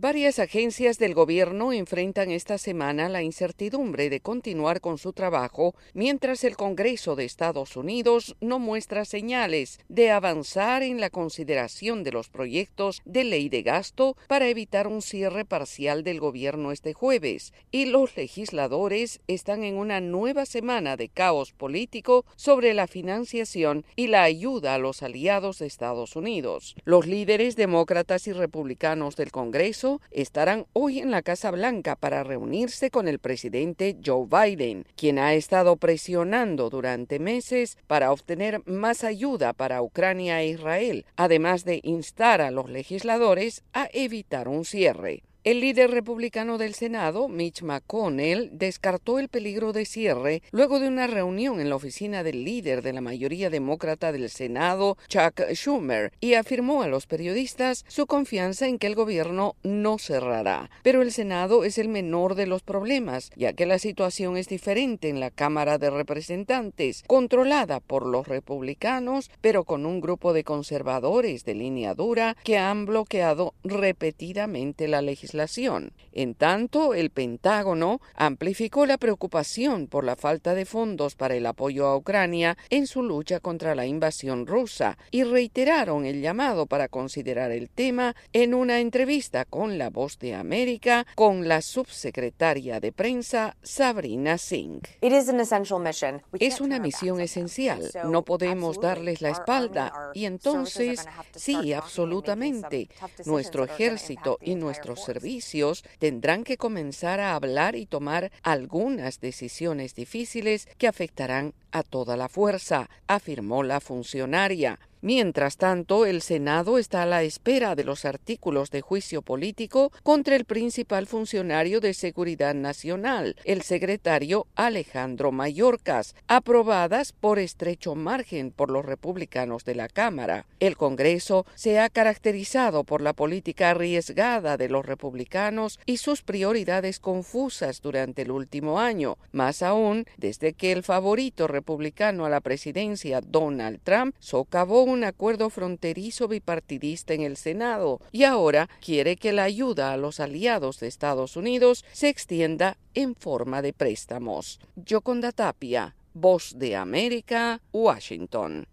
Varias agencias del gobierno enfrentan esta semana la incertidumbre de continuar con su trabajo mientras el Congreso de Estados Unidos no muestra señales de avanzar en la consideración de los proyectos de ley de gasto para evitar un cierre parcial del gobierno este jueves, y los legisladores están en una nueva semana de caos político sobre la financiación y la ayuda a los aliados de Estados Unidos. Los líderes demócratas y republicanos del Congreso estarán hoy en la Casa Blanca para reunirse con el presidente Joe Biden, quien ha estado presionando durante meses para obtener más ayuda para Ucrania e Israel, además de instar a los legisladores a evitar un cierre. El líder republicano del Senado, Mitch McConnell, descartó el peligro de cierre luego de una reunión en la oficina del líder de la mayoría demócrata del Senado, Chuck Schumer, y afirmó a los periodistas su confianza en que el gobierno no cerrará. Pero el Senado es el menor de los problemas, ya que la situación es diferente en la Cámara de Representantes, controlada por los republicanos, pero con un grupo de conservadores de línea dura que han bloqueado repetidamente la legislación en tanto, el Pentágono amplificó la preocupación por la falta de fondos para el apoyo a Ucrania en su lucha contra la invasión rusa y reiteraron el llamado para considerar el tema en una entrevista con La Voz de América con la subsecretaria de prensa Sabrina Singh. Es una misión esencial. No podemos darles la espalda. y entonces, sí, absolutamente, nuestro ejército y nuestros servicios servicios tendrán que comenzar a hablar y tomar algunas decisiones difíciles que afectarán a toda la fuerza, afirmó la funcionaria. Mientras tanto, el Senado está a la espera de los artículos de juicio político contra el principal funcionario de Seguridad Nacional, el secretario Alejandro Mayorkas, aprobadas por estrecho margen por los republicanos de la Cámara. El Congreso se ha caracterizado por la política arriesgada de los republicanos y sus prioridades confusas durante el último año, más aún desde que el favorito republicano a la presidencia, Donald Trump, socavó un acuerdo fronterizo bipartidista en el Senado y ahora quiere que la ayuda a los aliados de Estados Unidos se extienda en forma de préstamos. Yoconda Tapia, Voz de América, Washington.